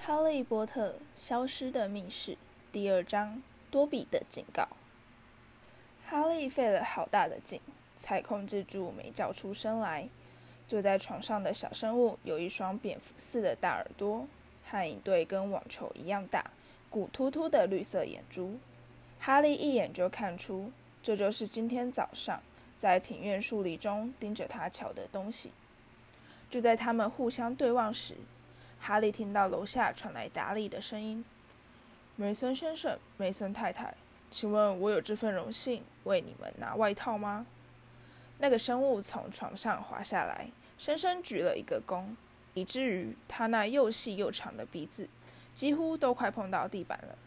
《哈利波特：消失的密室》第二章：多比的警告。哈利费了好大的劲，才控制住没叫出声来。坐在床上的小生物有一双蝙蝠似的大耳朵，和一对跟网球一样大、鼓突突的绿色眼珠。哈利一眼就看出，这就是今天早上在庭院树林中盯着他瞧的东西。就在他们互相对望时，哈利听到楼下传来达利的声音：“梅森先生，梅森太太，请问我有这份荣幸为你们拿外套吗？”那个生物从床上滑下来，深深鞠了一个躬，以至于他那又细又长的鼻子几乎都快碰到地板了。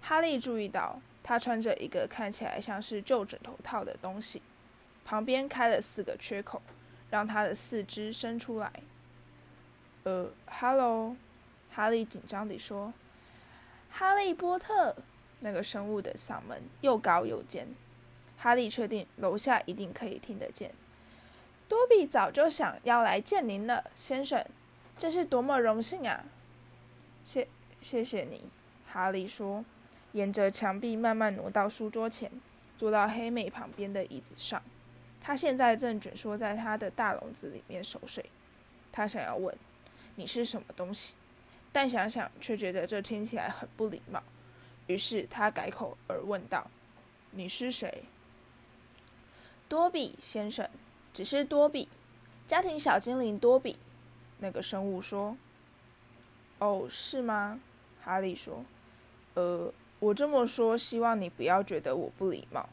哈利注意到他穿着一个看起来像是旧枕头套的东西，旁边开了四个缺口，让他的四肢伸出来。呃，哈喽，哈利紧张地说：“哈利波特。”那个生物的嗓门又高又尖，哈利确定楼下一定可以听得见。多比早就想要来见您了，先生，这是多么荣幸啊！谢，谢谢你，哈利说，沿着墙壁慢慢挪到书桌前，坐到黑妹旁边的椅子上。他现在正蜷缩在他的大笼子里面熟睡。他想要问。你是什么东西？但想想却觉得这听起来很不礼貌，于是他改口而问道：“你是谁？”多比先生，只是多比，家庭小精灵多比。那个生物说：“哦，是吗？”哈利说：“呃，我这么说，希望你不要觉得我不礼貌。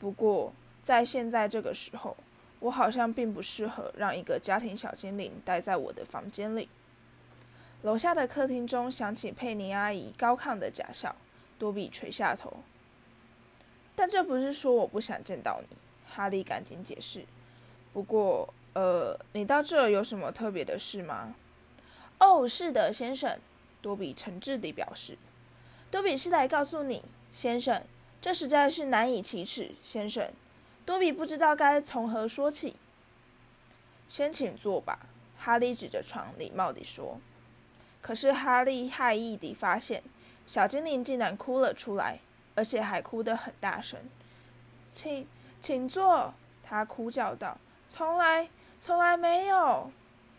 不过在现在这个时候，我好像并不适合让一个家庭小精灵待在我的房间里。”楼下的客厅中响起佩妮阿姨高亢的假笑。多比垂下头。但这不是说我不想见到你，哈利赶紧解释。不过，呃，你到这儿有什么特别的事吗？哦，是的，先生。多比诚挚地表示。多比是来告诉你，先生，这实在是难以启齿，先生。多比不知道该从何说起。先请坐吧，哈利指着床，礼貌地说。可是哈利害意地发现，小精灵竟然哭了出来，而且还哭得很大声。请，请坐！他哭叫道：“从来，从来没有。”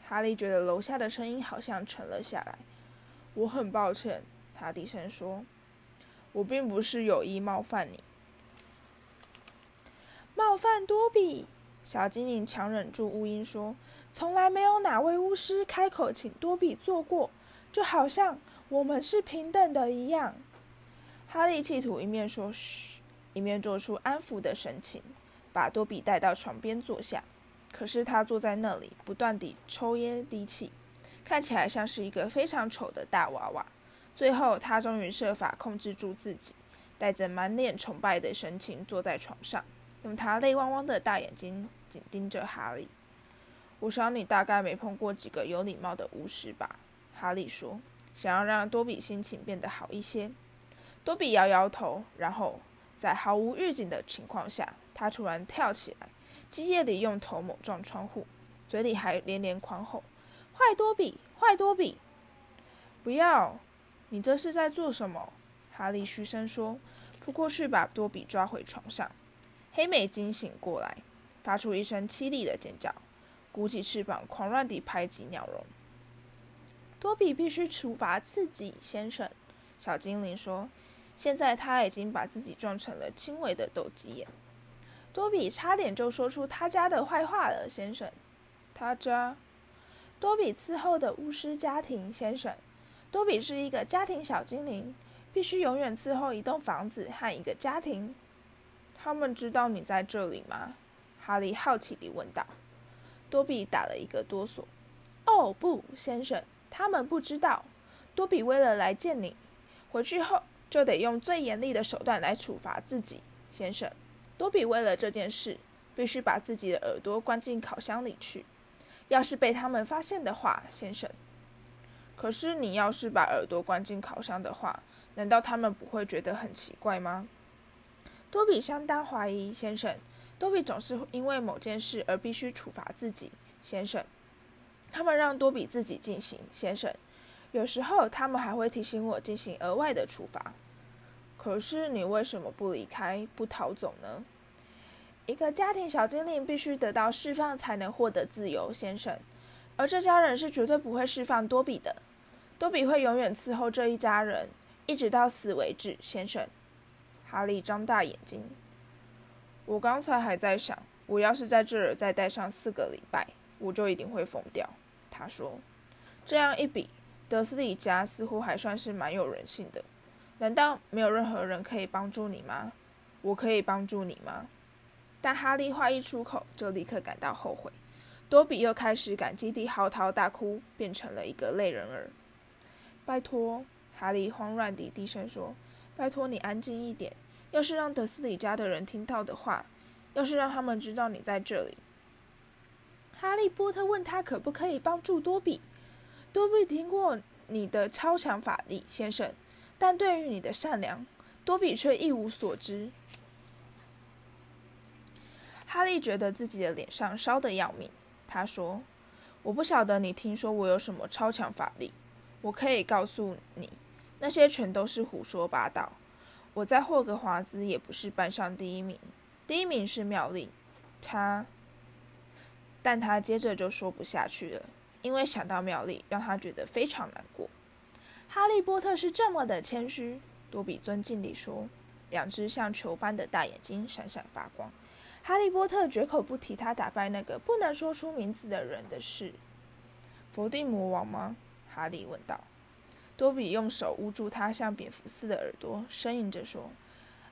哈利觉得楼下的声音好像沉了下来。我很抱歉，他低声说：“我并不是有意冒犯你。”冒犯多比？小精灵强忍住呜音说：“从来没有哪位巫师开口请多比坐过。”就好像我们是平等的一样，哈利企图一面说“嘘”，一面做出安抚的神情，把多比带到床边坐下。可是他坐在那里，不断地抽烟滴气，看起来像是一个非常丑的大娃娃。最后，他终于设法控制住自己，带着满脸崇拜的神情坐在床上，用他泪汪汪的大眼睛紧盯着哈利。我想你大概没碰过几个有礼貌的巫师吧？哈利说：“想要让多比心情变得好一些。”多比摇摇头，然后在毫无预警的情况下，他突然跳起来，激烈地用头猛撞窗户，嘴里还连连狂吼：“坏多比，坏多比！”不要！你这是在做什么？哈利嘘声说，扑过去把多比抓回床上。黑美惊醒过来，发出一声凄厉的尖叫，鼓起翅膀，狂乱地拍击鸟笼。多比必须处罚自己，先生。小精灵说：“现在他已经把自己撞成了轻微的斗鸡眼。”多比差点就说出他家的坏话了，先生。他家？多比伺候的巫师家庭，先生。多比是一个家庭小精灵，必须永远伺候一栋房子和一个家庭。他们知道你在这里吗？哈利好奇地问道。多比打了一个哆嗦。“哦，不，先生。”他们不知道，多比为了来见你，回去后就得用最严厉的手段来处罚自己，先生。多比为了这件事，必须把自己的耳朵关进烤箱里去。要是被他们发现的话，先生。可是你要是把耳朵关进烤箱的话，难道他们不会觉得很奇怪吗？多比相当怀疑，先生。多比总是因为某件事而必须处罚自己，先生。他们让多比自己进行，先生。有时候他们还会提醒我进行额外的处罚。可是你为什么不离开、不逃走呢？一个家庭小精灵必须得到释放才能获得自由，先生。而这家人是绝对不会释放多比的。多比会永远伺候这一家人，一直到死为止，先生。哈利张大眼睛。我刚才还在想，我要是在这儿再待上四个礼拜，我就一定会疯掉。他说：“这样一比，德斯里家似乎还算是蛮有人性的。难道没有任何人可以帮助你吗？我可以帮助你吗？”但哈利话一出口，就立刻感到后悔。多比又开始感激地嚎啕大哭，变成了一个泪人儿。拜托，哈利慌乱地低声说：“拜托你安静一点。要是让德斯里家的人听到的话，要是让他们知道你在这里。”哈利波特问他可不可以帮助多比。多比听过你的超强法力，先生，但对于你的善良，多比却一无所知。哈利觉得自己的脸上烧得要命。他说：“我不晓得你听说我有什么超强法力。我可以告诉你，那些全都是胡说八道。我在霍格华兹也不是班上第一名，第一名是妙丽。他……但他接着就说不下去了，因为想到妙丽，让他觉得非常难过。哈利波特是这么的谦虚。”多比尊敬地说，两只像球般的大眼睛闪闪发光。哈利波特绝口不提他打败那个不能说出名字的人的事。伏地魔王吗？哈利问道。多比用手捂住他像蝙蝠似的耳朵，呻吟着说：“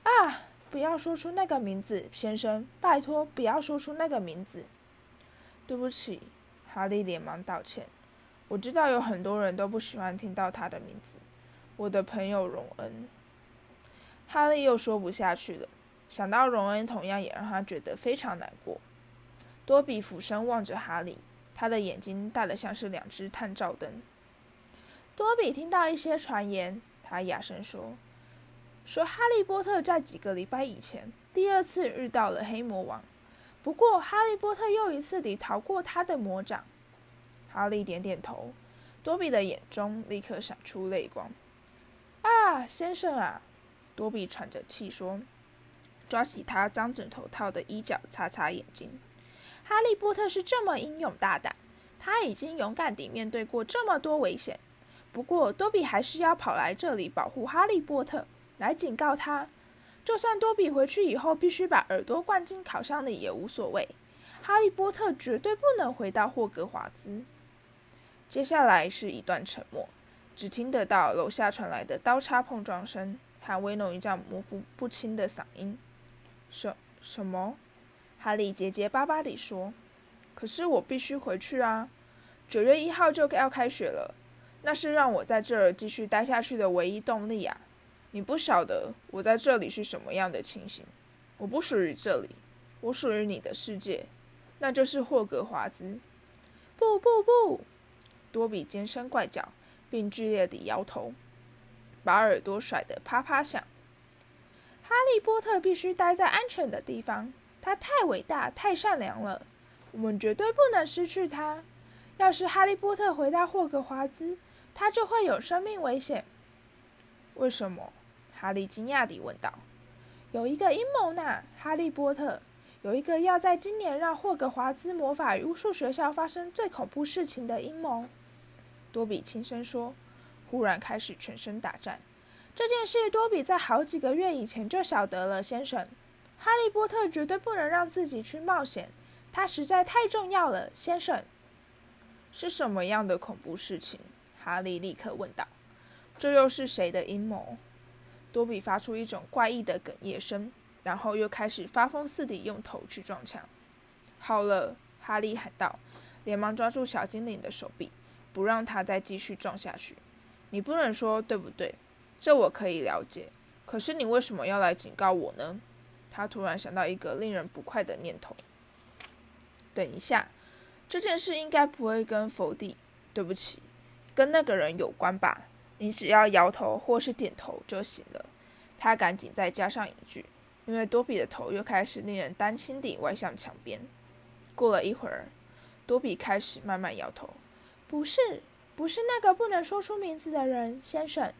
啊，不要说出那个名字，先生，拜托，不要说出那个名字。”对不起，哈利连忙道歉。我知道有很多人都不喜欢听到他的名字。我的朋友荣恩。哈利又说不下去了。想到荣恩，同样也让他觉得非常难过。多比俯身望着哈利，他的眼睛大得像是两只探照灯。多比听到一些传言，他哑声说：“说哈利波特在几个礼拜以前第二次遇到了黑魔王，不过哈利波特又一次地逃过他的魔掌。”哈利点点头，多比的眼中立刻闪出泪光。“啊，先生啊！”多比喘着气说。抓起他脏枕头套的衣角，擦擦眼睛。哈利波特是这么英勇大胆，他已经勇敢地面对过这么多危险。不过多比还是要跑来这里保护哈利波特，来警告他。就算多比回去以后必须把耳朵灌进烤箱里也无所谓。哈利波特绝对不能回到霍格华兹。接下来是一段沉默，只听得到楼下传来的刀叉碰撞声，和威诺一样模糊不清的嗓音。什什么？哈利结结巴巴地说：“可是我必须回去啊！九月一号就要开学了，那是让我在这儿继续待下去的唯一动力啊！你不晓得我在这里是什么样的情形。我不属于这里，我属于你的世界，那就是霍格华兹。”不不不！多比尖声怪叫，并剧烈地摇头，把耳朵甩得啪啪响。哈利波特必须待在安全的地方。他太伟大、太善良了，我们绝对不能失去他。要是哈利波特回到霍格华兹，他就会有生命危险。为什么？哈利惊讶地问道。有一个阴谋呢，哈利波特。有一个要在今年让霍格华兹魔法与巫术学校发生最恐怖事情的阴谋。多比轻声说，忽然开始全身打颤。这件事多比在好几个月以前就晓得了，先生。哈利波特绝对不能让自己去冒险，他实在太重要了，先生。是什么样的恐怖事情？哈利立刻问道。这又是谁的阴谋？多比发出一种怪异的哽咽声，然后又开始发疯似的用头去撞墙。好了，哈利喊道，连忙抓住小精灵的手臂，不让他再继续撞下去。你不能说，对不对？这我可以了解，可是你为什么要来警告我呢？他突然想到一个令人不快的念头。等一下，这件事应该不会跟否定，对不起，跟那个人有关吧？你只要摇头或是点头就行了。他赶紧再加上一句，因为多比的头又开始令人担心地歪向墙边。过了一会儿，多比开始慢慢摇头。不是，不是那个不能说出名字的人，先生。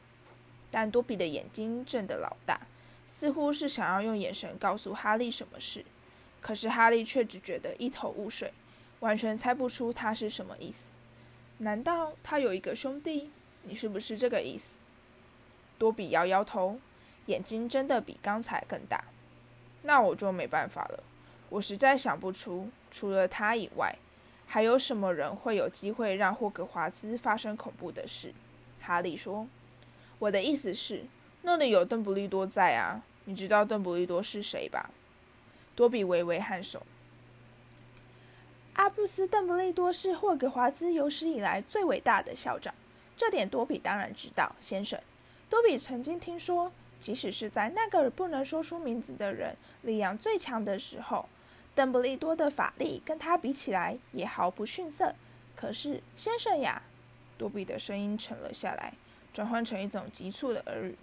但多比的眼睛睁得老大，似乎是想要用眼神告诉哈利什么事，可是哈利却只觉得一头雾水，完全猜不出他是什么意思。难道他有一个兄弟？你是不是这个意思？多比摇摇头，眼睛睁得比刚才更大。那我就没办法了，我实在想不出，除了他以外，还有什么人会有机会让霍格华兹发生恐怖的事？哈利说。我的意思是，那里有邓布利多在啊！你知道邓布利多是谁吧？多比微微颔首。阿布斯·邓布利多是霍格华兹有史以来最伟大的校长，这点多比当然知道，先生。多比曾经听说，即使是在那个不能说出名字的人力量最强的时候，邓布利多的法力跟他比起来也毫不逊色。可是，先生呀，多比的声音沉了下来。转换成一种急促的耳语。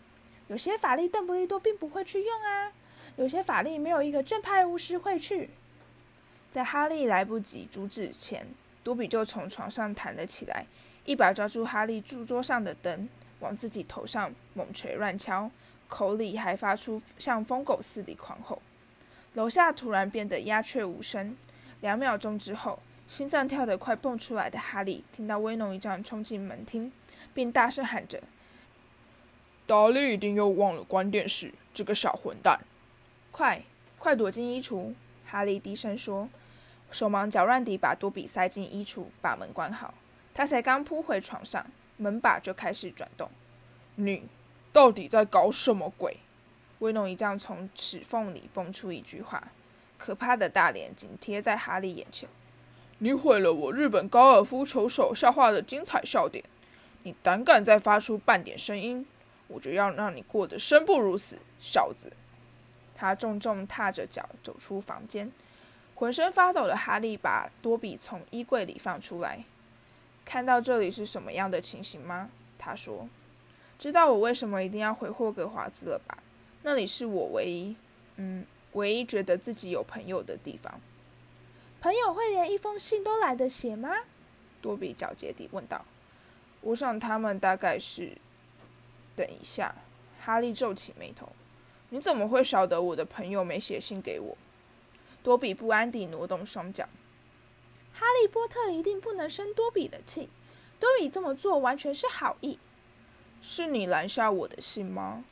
有些法力邓布利多并不会去用啊，有些法力没有一个正派巫师会去。在哈利来不及阻止前，多比就从床上弹了起来，一把抓住哈利书桌上的灯，往自己头上猛捶乱敲，口里还发出像疯狗似的狂吼。楼下突然变得鸦雀无声。两秒钟之后，心脏跳得快蹦出来的哈利听到威农一丈冲进门厅。并大声喊着：“达利一定又忘了关电视，这个小混蛋！快，快躲进衣橱！”哈利低声说，手忙脚乱地把多比塞进衣橱，把门关好。他才刚扑回床上，门把就开始转动。你到底在搞什么鬼？威农一将从齿缝里蹦出一句话，可怕的大脸紧贴在哈利眼前：“你毁了我日本高尔夫球手笑话的精彩笑点！”你胆敢再发出半点声音，我就要让你过得生不如死，小子！他重重踏着脚走出房间，浑身发抖的哈利把多比从衣柜里放出来。看到这里是什么样的情形吗？他说：“知道我为什么一定要回霍格华兹了吧？那里是我唯一，嗯，唯一觉得自己有朋友的地方。朋友会连一封信都懒得写吗？”多比狡黠地问道。我想他们大概是……等一下，哈利皱起眉头。你怎么会晓得我的朋友没写信给我？多比不安地挪动双脚。哈利波特一定不能生多比的气。多比这么做完全是好意。是你拦下我的信吗？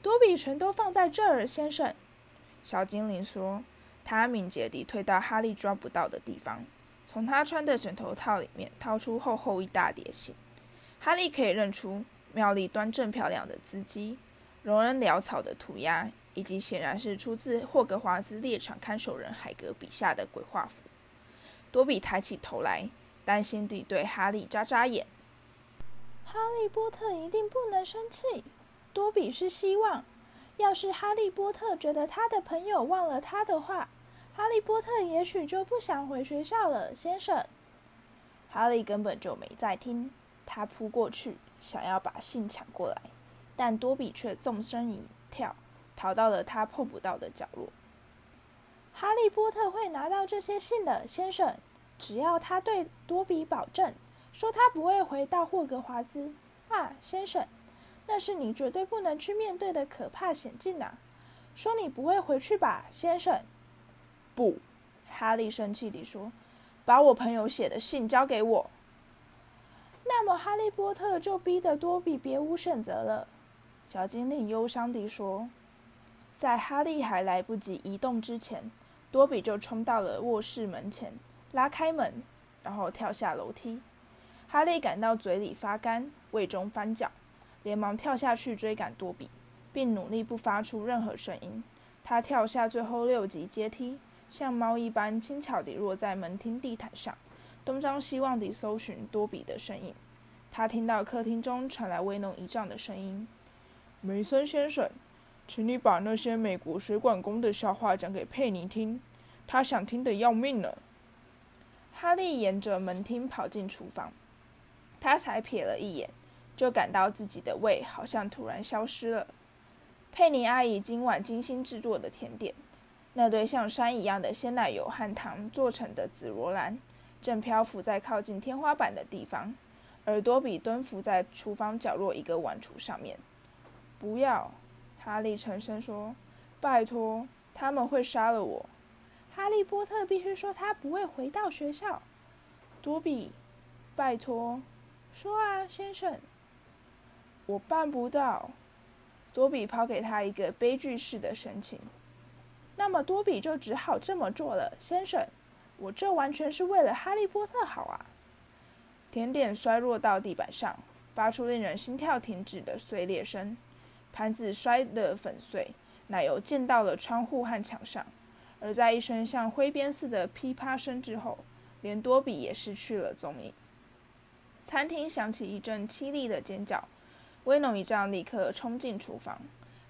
多比全都放在这儿，先生。小精灵说。他敏捷地退到哈利抓不到的地方。从他穿的枕头套里面掏出厚厚一大叠信，哈利可以认出妙丽端正漂亮的字迹，容人潦草的涂鸦，以及显然是出自霍格华兹猎场看守人海格笔下的鬼画符。多比抬起头来，担心地对哈利眨眨眼。哈利波特一定不能生气。多比是希望，要是哈利波特觉得他的朋友忘了他的话。哈利波特也许就不想回学校了，先生。哈利根本就没在听，他扑过去想要把信抢过来，但多比却纵身一跳，逃到了他碰不到的角落。哈利波特会拿到这些信的，先生，只要他对多比保证，说他不会回到霍格华兹。啊，先生，那是你绝对不能去面对的可怕险境啊！说你不会回去吧，先生。不，哈利生气地说：“把我朋友写的信交给我。”那么，哈利波特就逼得多比别无选择了。小精灵忧伤地说：“在哈利还来不及移动之前，多比就冲到了卧室门前，拉开门，然后跳下楼梯。哈利感到嘴里发干，胃中翻搅，连忙跳下去追赶多比，并努力不发出任何声音。他跳下最后六级阶梯。像猫一般轻巧地落在门厅地毯上，东张西望地搜寻多比的身影。他听到客厅中传来威农一丈的声音：“梅森先生，请你把那些美国水管工的笑话讲给佩妮听，她想听得要命呢。”哈利沿着门厅跑进厨房，他才瞥了一眼，就感到自己的胃好像突然消失了。佩妮阿姨今晚精心制作的甜点。那堆像山一样的鲜奶油和糖做成的紫罗兰，正漂浮在靠近天花板的地方，而多比蹲伏在厨房角落一个碗橱上面。不要，哈利沉声说：“拜托，他们会杀了我。”哈利波特必须说他不会回到学校。多比，拜托，说啊，先生。我办不到。多比抛给他一个悲剧式的神情。那么多比就只好这么做了，先生。我这完全是为了哈利波特好啊！甜点摔落到地板上，发出令人心跳停止的碎裂声。盘子摔得粉碎，奶油溅到了窗户和墙上。而在一声像挥鞭似的噼啪声之后，连多比也失去了踪影。餐厅响起一阵凄厉的尖叫。威农一丈立刻冲进厨房，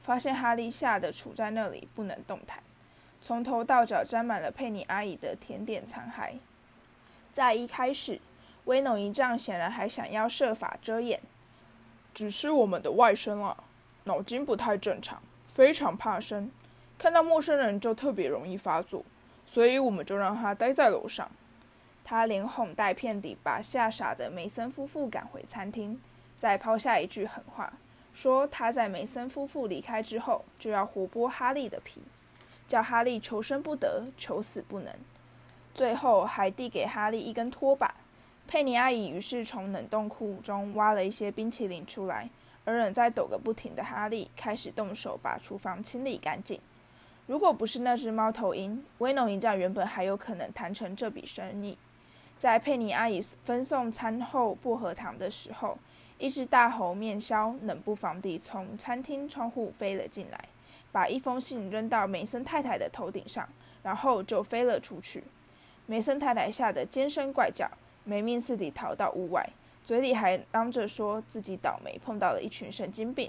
发现哈利吓得杵在那里不能动弹。从头到脚沾满了佩妮阿姨的甜点残骸。在一开始，威农一丈显然还想要设法遮掩，只是我们的外甥啊，脑筋不太正常，非常怕生，看到陌生人就特别容易发作，所以我们就让他待在楼上。他连哄带骗地把吓傻的梅森夫妇赶回餐厅，再抛下一句狠话，说他在梅森夫妇离开之后就要活剥哈利的皮。叫哈利求生不得，求死不能，最后还递给哈利一根拖把。佩妮阿姨于是从冷冻库中挖了一些冰淇淋出来，而仍在抖个不停的哈利开始动手把厨房清理干净。如果不是那只猫头鹰，威农一家原本还有可能谈成这笔生意。在佩妮阿姨分送餐后薄荷糖的时候，一只大猴面鸮冷不防地从餐厅窗户飞了进来。把一封信扔到梅森太太的头顶上，然后就飞了出去。梅森太太吓得尖声怪叫，没命似地逃到屋外，嘴里还嚷着说自己倒霉碰到了一群神经病。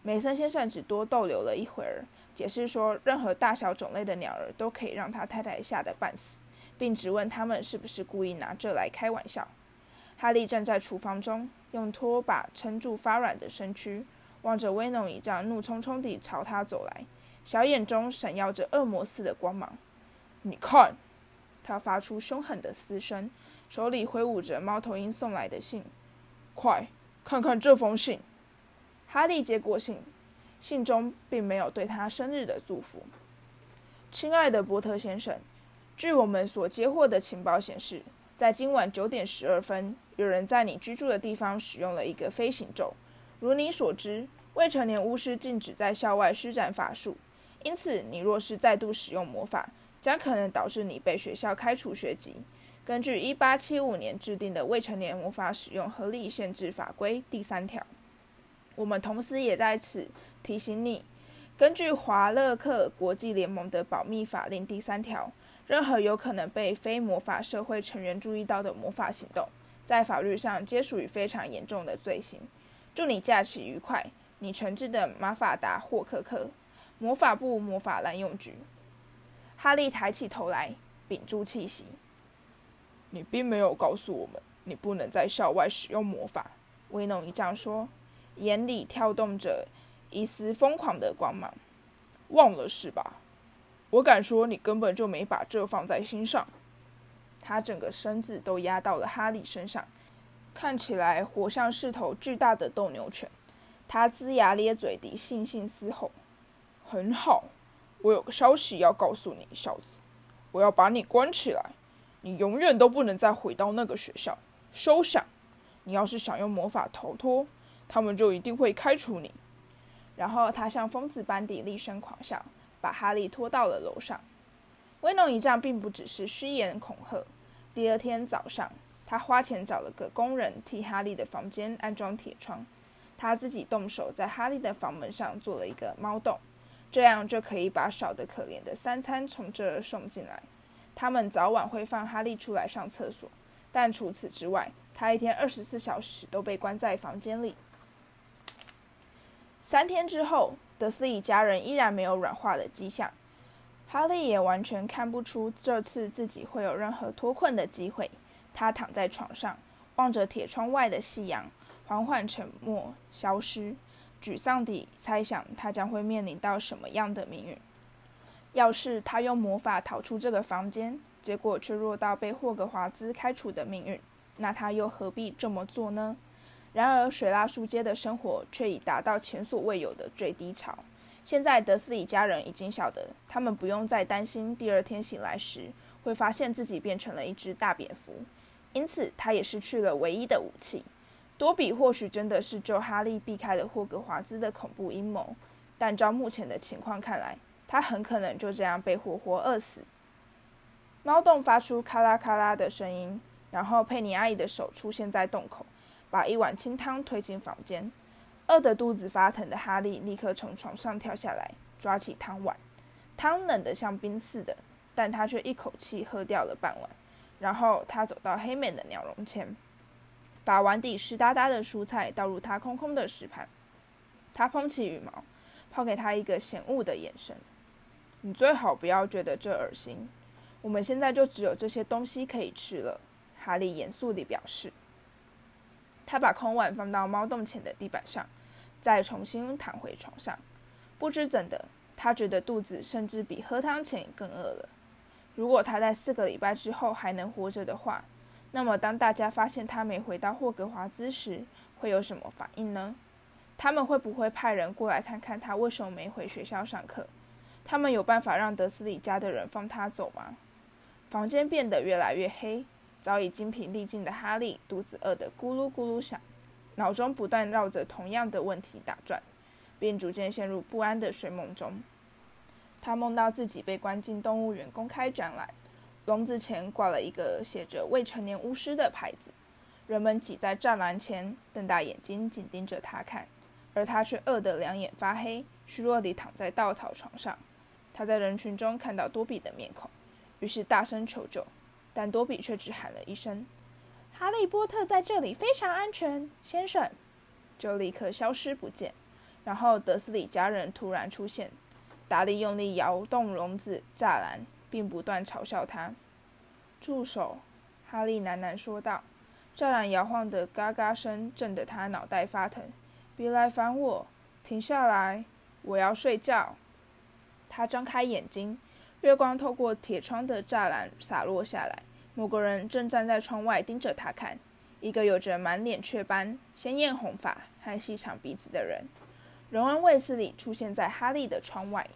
梅森先生只多逗留了一会儿，解释说任何大小种类的鸟儿都可以让他太太吓得半死，并质问他们是不是故意拿这来开玩笑。哈利站在厨房中，用拖把撑住发软的身躯。望着威农一丈怒冲冲地朝他走来，小眼中闪耀着恶魔似的光芒。你看，他发出凶狠的嘶声，手里挥舞着猫头鹰送来的信。快看看这封信！哈利接过信，信中并没有对他生日的祝福。亲爱的波特先生，据我们所接获的情报显示，在今晚九点十二分，有人在你居住的地方使用了一个飞行咒。如你所知，未成年巫师禁止在校外施展法术，因此你若是再度使用魔法，将可能导致你被学校开除学籍。根据1875年制定的《未成年魔法使用合理限制法规》第三条，我们同时也在此提醒你：根据华勒克国际联盟的保密法令第三条，任何有可能被非魔法社会成员注意到的魔法行动，在法律上皆属于非常严重的罪行。祝你假期愉快！你诚挚的马法达霍克克，魔法部魔法滥用局。哈利抬起头来，屏住气息。你并没有告诉我们，你不能在校外使用魔法。威农一丈说，眼里跳动着一丝疯狂的光芒。忘了是吧？我敢说，你根本就没把这放在心上。他整个身子都压到了哈利身上。看起来活像是头巨大的斗牛犬，他龇牙咧嘴地悻悻嘶吼。很好，我有个消息要告诉你，小子，我要把你关起来，你永远都不能再回到那个学校。收下，你要是想用魔法逃脱，他们就一定会开除你。然后他像疯子般地厉声狂笑，把哈利拖到了楼上。威农一仗并不只是虚言恐吓。第二天早上。他花钱找了个工人替哈利的房间安装铁窗，他自己动手在哈利的房门上做了一个猫洞，这样就可以把少得可怜的三餐从这儿送进来。他们早晚会放哈利出来上厕所，但除此之外，他一天二十四小时都被关在房间里。三天之后，德斯一家人依然没有软化的迹象，哈利也完全看不出这次自己会有任何脱困的机会。他躺在床上，望着铁窗外的夕阳，缓缓沉默消失，沮丧地猜想他将会面临到什么样的命运。要是他用魔法逃出这个房间，结果却落到被霍格华兹开除的命运。那他又何必这么做呢？然而，水拉树街的生活却已达到前所未有的最低潮。现在，德斯里家人已经晓得，他们不用再担心第二天醒来时会发现自己变成了一只大蝙蝠。因此，他也失去了唯一的武器。多比或许真的是救哈利避开了霍格华兹的恐怖阴谋，但照目前的情况看来，他很可能就这样被活活饿死。猫洞发出咔啦咔啦的声音，然后佩妮阿姨的手出现在洞口。把一碗清汤推进房间，饿得肚子发疼的哈利立刻从床上跳下来，抓起汤碗。汤冷得像冰似的，但他却一口气喝掉了半碗。然后他走到黑美的鸟笼前，把碗底湿哒哒的蔬菜倒入他空空的食盘。他捧起羽毛，抛给他一个嫌恶的眼神：“你最好不要觉得这恶心。我们现在就只有这些东西可以吃了。”哈利严肃地表示。他把空碗放到猫洞前的地板上，再重新躺回床上。不知怎的，他觉得肚子甚至比喝汤前更饿了。如果他在四个礼拜之后还能活着的话，那么当大家发现他没回到霍格华兹时，会有什么反应呢？他们会不会派人过来看看他为什么没回学校上课？他们有办法让德斯里家的人放他走吗？房间变得越来越黑。早已精疲力尽的哈利，肚子饿得咕噜咕噜响，脑中不断绕着同样的问题打转，便逐渐陷入不安的睡梦中。他梦到自己被关进动物园公开展览，笼子前挂了一个写着“未成年巫师”的牌子，人们挤在栅栏前，瞪大眼睛紧盯着他看，而他却饿得两眼发黑，虚弱地躺在稻草床上。他在人群中看到多比的面孔，于是大声求救。但多比却只喊了一声：“哈利波特在这里非常安全，先生。”就立刻消失不见。然后德斯里家人突然出现，达利用力摇动笼子栅栏，并不断嘲笑他。“住手！”哈利喃喃说道。栅栏摇晃的嘎嘎声震得他脑袋发疼。“别来烦我！停下来！我要睡觉。”他张开眼睛，月光透过铁窗的栅栏洒落下来。某个人正站在窗外盯着他看，一个有着满脸雀斑、鲜艳红发和细长鼻子的人。荣恩·卫斯理出现在哈利的窗外。